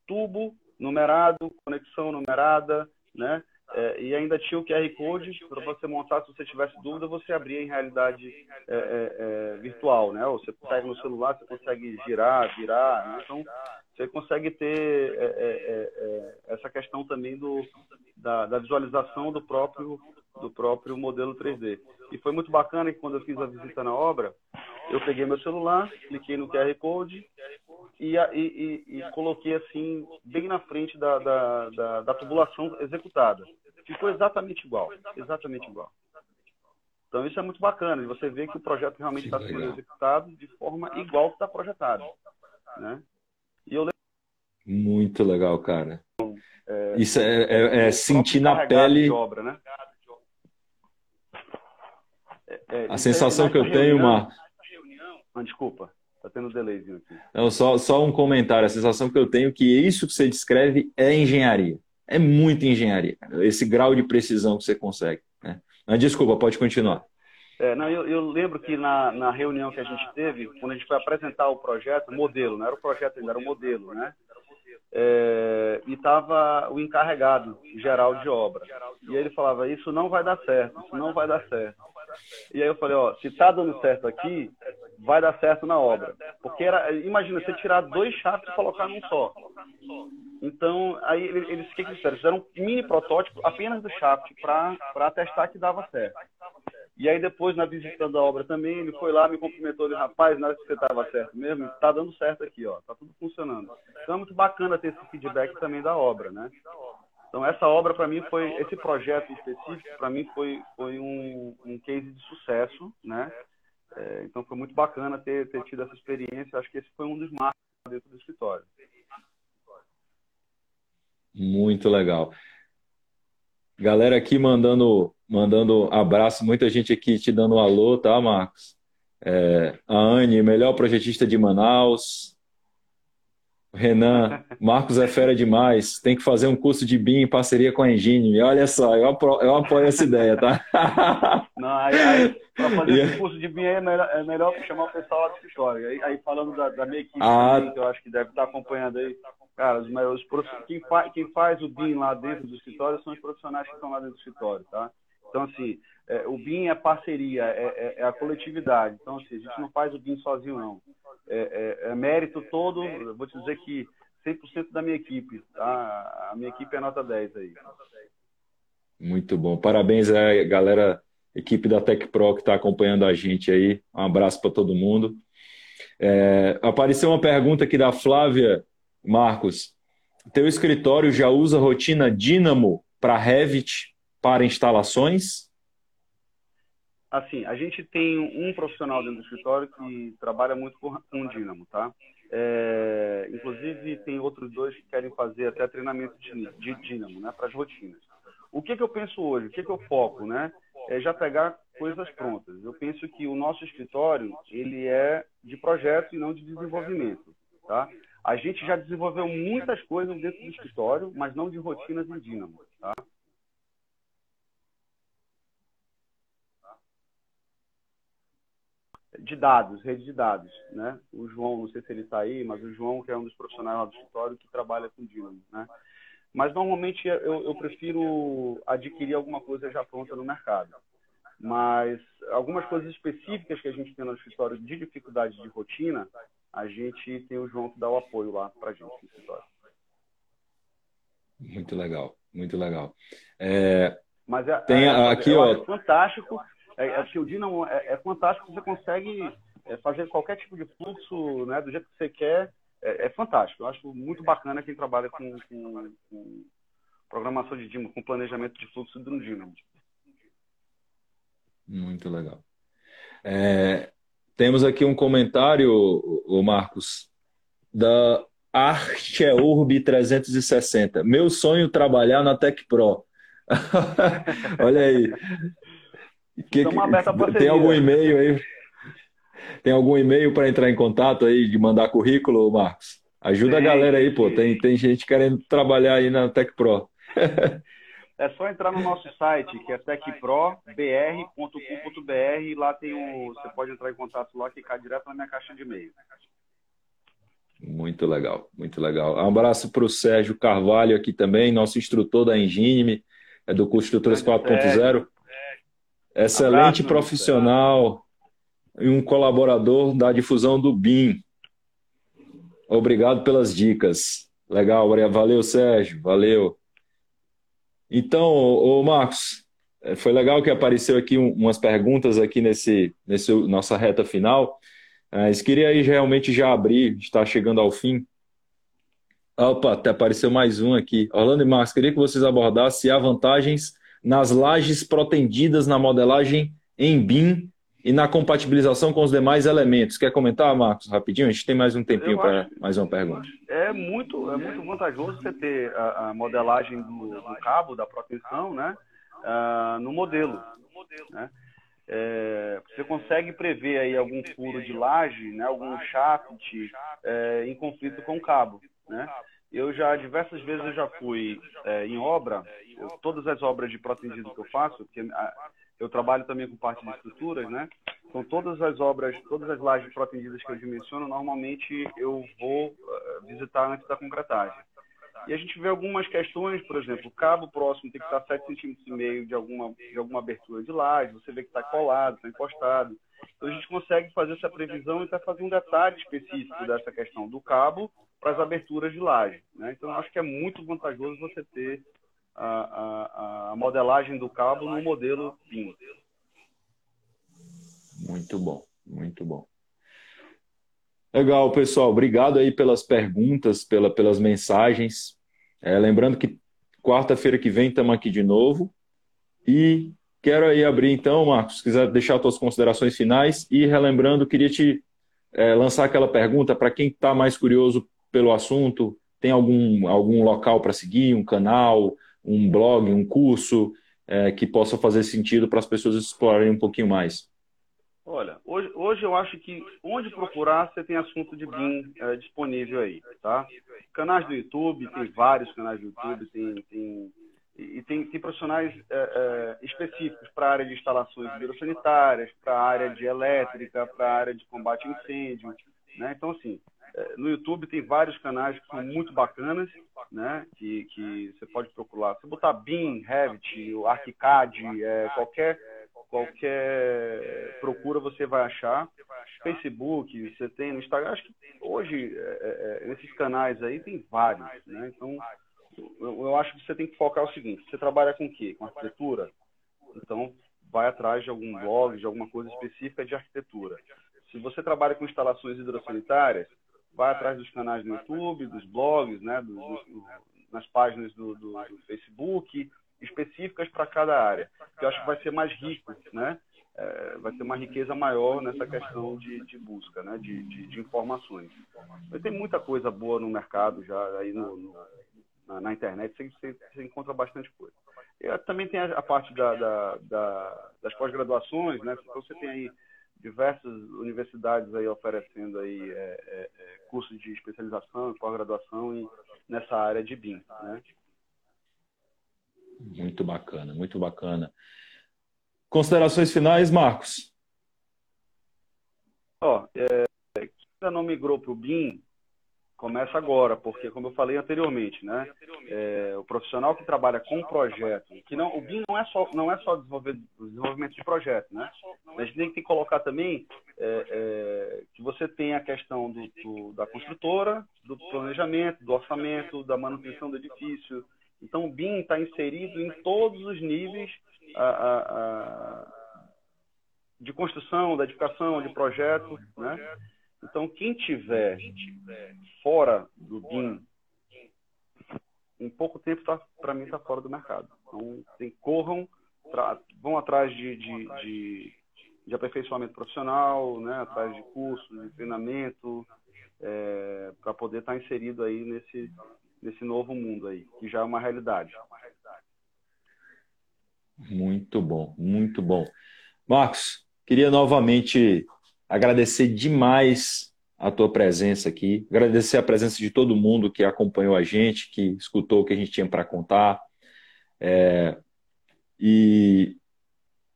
tubo numerado, conexão numerada, né? É, e ainda tinha o QR Code para você montar, se você tivesse dúvida, você abria em realidade é, é, é virtual, né? Ou você pega no celular, você consegue girar, virar, né? então você consegue ter é, é, essa questão também do, da, da, visualização do próprio do próprio modelo 3D. E foi muito bacana que quando eu fiz a visita na obra, eu peguei meu celular, cliquei no QR Code e, e, e, e coloquei assim bem na frente da, da, da, da tubulação executada. Ficou exatamente igual, exatamente igual. Então isso é muito bacana, e você vê que o projeto realmente está sendo executado de forma igual que está projetado. Né? E eu Muito legal, cara. É, Isso é, é, é sentir na pele. Obra, né? É, é, a sensação que eu tenho, Marcos. Ah, desculpa, tá tendo delay aqui. Não, só, só um comentário. A sensação que eu tenho é que isso que você descreve é engenharia. É muita engenharia. Esse grau de precisão que você consegue. Né? Mas, desculpa, pode continuar. É, não, eu, eu, lembro que na, na, reunião que a gente teve, quando a gente foi apresentar o projeto, o modelo, não era o projeto ainda, era o modelo, né? É, e estava o encarregado geral de obra. E ele falava, isso não vai dar certo, isso não vai dar certo. E aí eu falei, ó, se está dando certo aqui, vai dar certo na obra. Porque era, imagina, você tirar dois chapos e colocar num só. Então, aí eles o que, fizeram? Fizeram um mini protótipo apenas do shaft para testar que dava certo. E aí depois, na visita da obra também, ele foi lá, me cumprimentou, ele, rapaz, na hora que você estava certo mesmo, está dando certo aqui, ó, tá tudo funcionando. Então é muito bacana ter esse feedback também da obra, né? Então essa obra para mim foi, esse projeto específico para mim foi, foi um, um case de sucesso, né? É, então foi muito bacana ter, ter tido essa experiência, acho que esse foi um dos marcos dentro do escritório. Muito legal. Galera aqui mandando, mandando abraço, muita gente aqui te dando um alô, tá, Marcos? É, a Anne, melhor projetista de Manaus. Renan, (laughs) Marcos é fera demais, tem que fazer um curso de BIM em parceria com a Engine. Olha só, eu apoio, eu apoio essa ideia, tá? (laughs) Não, aí, aí para fazer yeah. esse curso de BIM é melhor, é melhor chamar o pessoal lá do escritório. Aí, aí falando da, da minha equipe, ah. que eu acho que deve estar acompanhando aí, Cara, os, os quem, fa, quem faz o BIM lá dentro do escritório são os profissionais que estão lá dentro do escritório, tá? Então, assim, é, o BIM é parceria, é, é, é, a coletividade. Então, assim, a gente não faz o BIM sozinho, não. É, é, é mérito todo, vou te dizer que 100% da minha equipe, tá? A minha equipe é nota 10 aí. Muito bom. Parabéns aí, galera, equipe da Tech Pro que está acompanhando a gente aí. Um abraço para todo mundo. É, apareceu uma pergunta aqui da Flávia Marcos, teu escritório já usa rotina Dynamo para Revit para instalações? Assim, a gente tem um profissional dentro do escritório que trabalha muito com, com Dynamo, tá? É, inclusive, tem outros dois que querem fazer até treinamento de, de Dynamo, né, para as rotinas. O que, que eu penso hoje? O que, que eu foco, né? É já pegar coisas prontas. Eu penso que o nosso escritório, ele é de projeto e não de desenvolvimento, tá? A gente já desenvolveu muitas coisas dentro do escritório, mas não de rotinas em Dynamo. Tá? De dados, rede de dados. Né? O João, não sei se ele está aí, mas o João, que é um dos profissionais lá do escritório, que trabalha com Dynamo. Né? Mas normalmente eu, eu prefiro adquirir alguma coisa já pronta no mercado. Mas algumas coisas específicas que a gente tem no escritório de dificuldade de rotina, a gente tem o João que dá o apoio lá para a gente no escritório. Muito legal, muito legal. É, Mas é, tem é, aqui, ó. É fantástico. É, é, que o Dino é, é fantástico. Você consegue é, fazer qualquer tipo de fluxo, né, do jeito que você quer. É, é fantástico. Eu acho muito bacana quem trabalha com, com, com programação de Dino, com planejamento de fluxo do Dino. Muito legal. É, temos aqui um comentário, o Marcos, da Archeurb 360. Meu sonho trabalhar na Tech Pro. (laughs) Olha aí. Que, tem algum e-mail aí? Tem algum e-mail para entrar em contato aí, de mandar currículo, Marcos? Ajuda sim, a galera aí, pô. Tem, tem gente querendo trabalhar aí na Tech Pro. (laughs) É só entrar no nosso site, que é techprobr.com.br. Lá tem o. Você pode entrar em contato lá que cai direto na minha caixa de e-mail. Muito legal, muito legal. Um abraço para o Sérgio Carvalho aqui também, nosso instrutor da Engine, é do curso Estruturas 4.0. Excelente abraço, profissional e um colaborador da difusão do BIM. Obrigado pelas dicas. Legal, valeu, Sérgio, valeu. Então, ô Marcos, é, foi legal que apareceu aqui umas perguntas aqui nesse, nesse nossa reta final. Mas queria aí realmente já abrir, está chegando ao fim. Opa, até apareceu mais um aqui. Orlando e Marcos, queria que vocês abordassem se há vantagens nas lajes protendidas na modelagem em BIM e na compatibilização com os demais elementos. Quer comentar, Marcos, rapidinho? A gente tem mais um tempinho para mais uma pergunta. É muito, é muito vantajoso você ter a, a modelagem do, do, cabo, da proteção, né, uh, no modelo. Né? É, você consegue prever aí algum furo de laje, né, algum shaft é, em conflito com o cabo. Né? Eu já, diversas vezes, eu já fui é, em obra, eu, todas as obras de protegido que eu faço, porque a, eu trabalho também com parte de estruturas, né? Então, todas as obras, todas as lajes protegidas que eu dimensiono, normalmente eu vou uh, visitar antes da concretagem. E a gente vê algumas questões, por exemplo, o cabo próximo tem que estar 7,5 centímetros de alguma, de alguma abertura de laje, você vê que está colado, está encostado. Então, a gente consegue fazer essa previsão e até fazer um detalhe específico dessa questão do cabo para as aberturas de laje. Né? Então, acho que é muito vantajoso você ter a, a, a modelagem do cabo no modelo BIM. Muito bom, muito bom. Legal, pessoal. Obrigado aí pelas perguntas, pela, pelas mensagens. É, lembrando que quarta-feira que vem estamos aqui de novo. E quero aí abrir então, Marcos, se quiser deixar suas considerações finais. E relembrando, queria te é, lançar aquela pergunta para quem está mais curioso pelo assunto. Tem algum, algum local para seguir, um canal, um blog, um curso é, que possa fazer sentido para as pessoas explorarem um pouquinho mais? Olha, hoje, hoje eu acho que onde procurar você tem assunto de BIM é, disponível aí, tá? Canais do YouTube, tem vários canais do YouTube, tem, tem e tem, tem profissionais é, é, específicos para a área de instalações biosanitárias, para a área de elétrica, para a área de combate a incêndio, né? Então, assim, no YouTube tem vários canais que são muito bacanas, né? Que, que você pode procurar. Se botar BIM, Revit, ArchiCAD, é, qualquer qualquer procura você vai achar. Facebook, você tem no Instagram. Acho que hoje é, é, nesses canais aí tem vários, né? Então eu, eu acho que você tem que focar o seguinte: você trabalha com o quê? Com arquitetura? Então vai atrás de algum blog, de alguma coisa específica de arquitetura. Se você trabalha com instalações hidrossanitárias, vai atrás dos canais no YouTube, dos blogs, né, do, nas páginas do, do, Facebook, específicas para cada área. Que eu acho que vai ser mais rico, né? É, vai ter uma riqueza maior nessa questão de, de busca, né? De, de, de, informações. Mas tem muita coisa boa no mercado já aí no, no na, na, internet, você, você, você, encontra bastante coisa. E também tem a, a parte da, da, da, das pós-graduações, né? Então você tem aí diversas universidades aí oferecendo aí é, é, é cursos de especialização, pós-graduação nessa área de BIM, né? Muito bacana, muito bacana. Considerações finais, Marcos? Ó, oh, é, quem ainda não migrou para o BIM, começa agora, porque como eu falei anteriormente, né, é, o profissional que trabalha com projeto, que não, o BIM não é só não é só desenvolvimento de projeto, né? A gente tem que colocar também é, é, que você tem a questão do, do, da construtora, do planejamento, do orçamento, da manutenção do edifício. Então o BIM está inserido em todos os níveis a, a, a, de construção, da edificação, de projeto, né? Então, quem tiver fora do BIM, em pouco tempo, tá, para mim, está fora do mercado. Então, tem, corram, vão atrás de, de, de, de, aperfeiçoamento profissional, né, atrás de cursos, de treinamento, é, para poder estar tá inserido aí nesse, nesse novo mundo aí, que já é uma realidade. Muito bom, muito bom. Marcos, queria novamente agradecer demais a tua presença aqui, agradecer a presença de todo mundo que acompanhou a gente, que escutou o que a gente tinha para contar. É, e,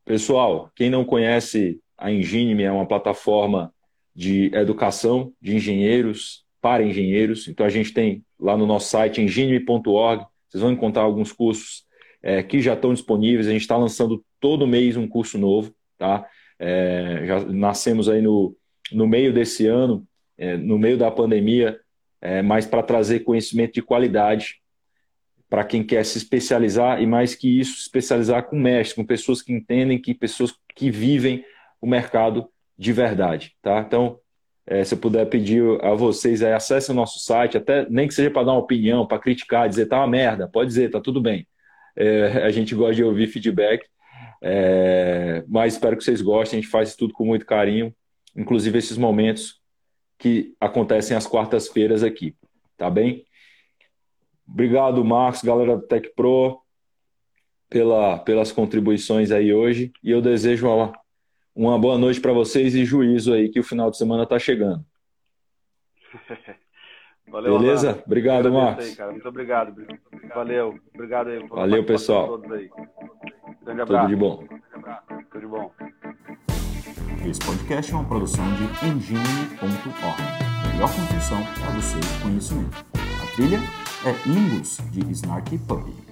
pessoal, quem não conhece a Engine é uma plataforma de educação de engenheiros para engenheiros. Então, a gente tem lá no nosso site, engine.org, vocês vão encontrar alguns cursos é, que já estão disponíveis. A gente está lançando todo mês um curso novo, tá? É, já nascemos aí no, no meio desse ano, é, no meio da pandemia, é, mas para trazer conhecimento de qualidade para quem quer se especializar e mais que isso, especializar com mestres, com pessoas que entendem, que pessoas que vivem o mercado de verdade, tá? Então, é, se eu puder pedir a vocês aí, acessem o nosso site, até nem que seja para dar uma opinião, para criticar, dizer tá uma merda, pode dizer, tá tudo bem. É, (laughs) a gente gosta de ouvir feedback. É, mas espero que vocês gostem, a gente faz tudo com muito carinho, inclusive esses momentos que acontecem às quartas-feiras aqui, tá bem? Obrigado, Marcos, galera do Tech Pro, pela, pelas contribuições aí hoje, e eu desejo uma, uma boa noite para vocês e juízo aí que o final de semana está chegando. (laughs) Valeu, Beleza? Obrigado, Marcos. Aí, Muito obrigado. Valeu. Obrigado aí. Valeu, pessoal. Grande abraço. Tudo de bom. Tudo de bom. Esse podcast é uma produção de engine.org. Melhor construção para você conhecimento. A trilha é Lingus, de Snarky Puppy.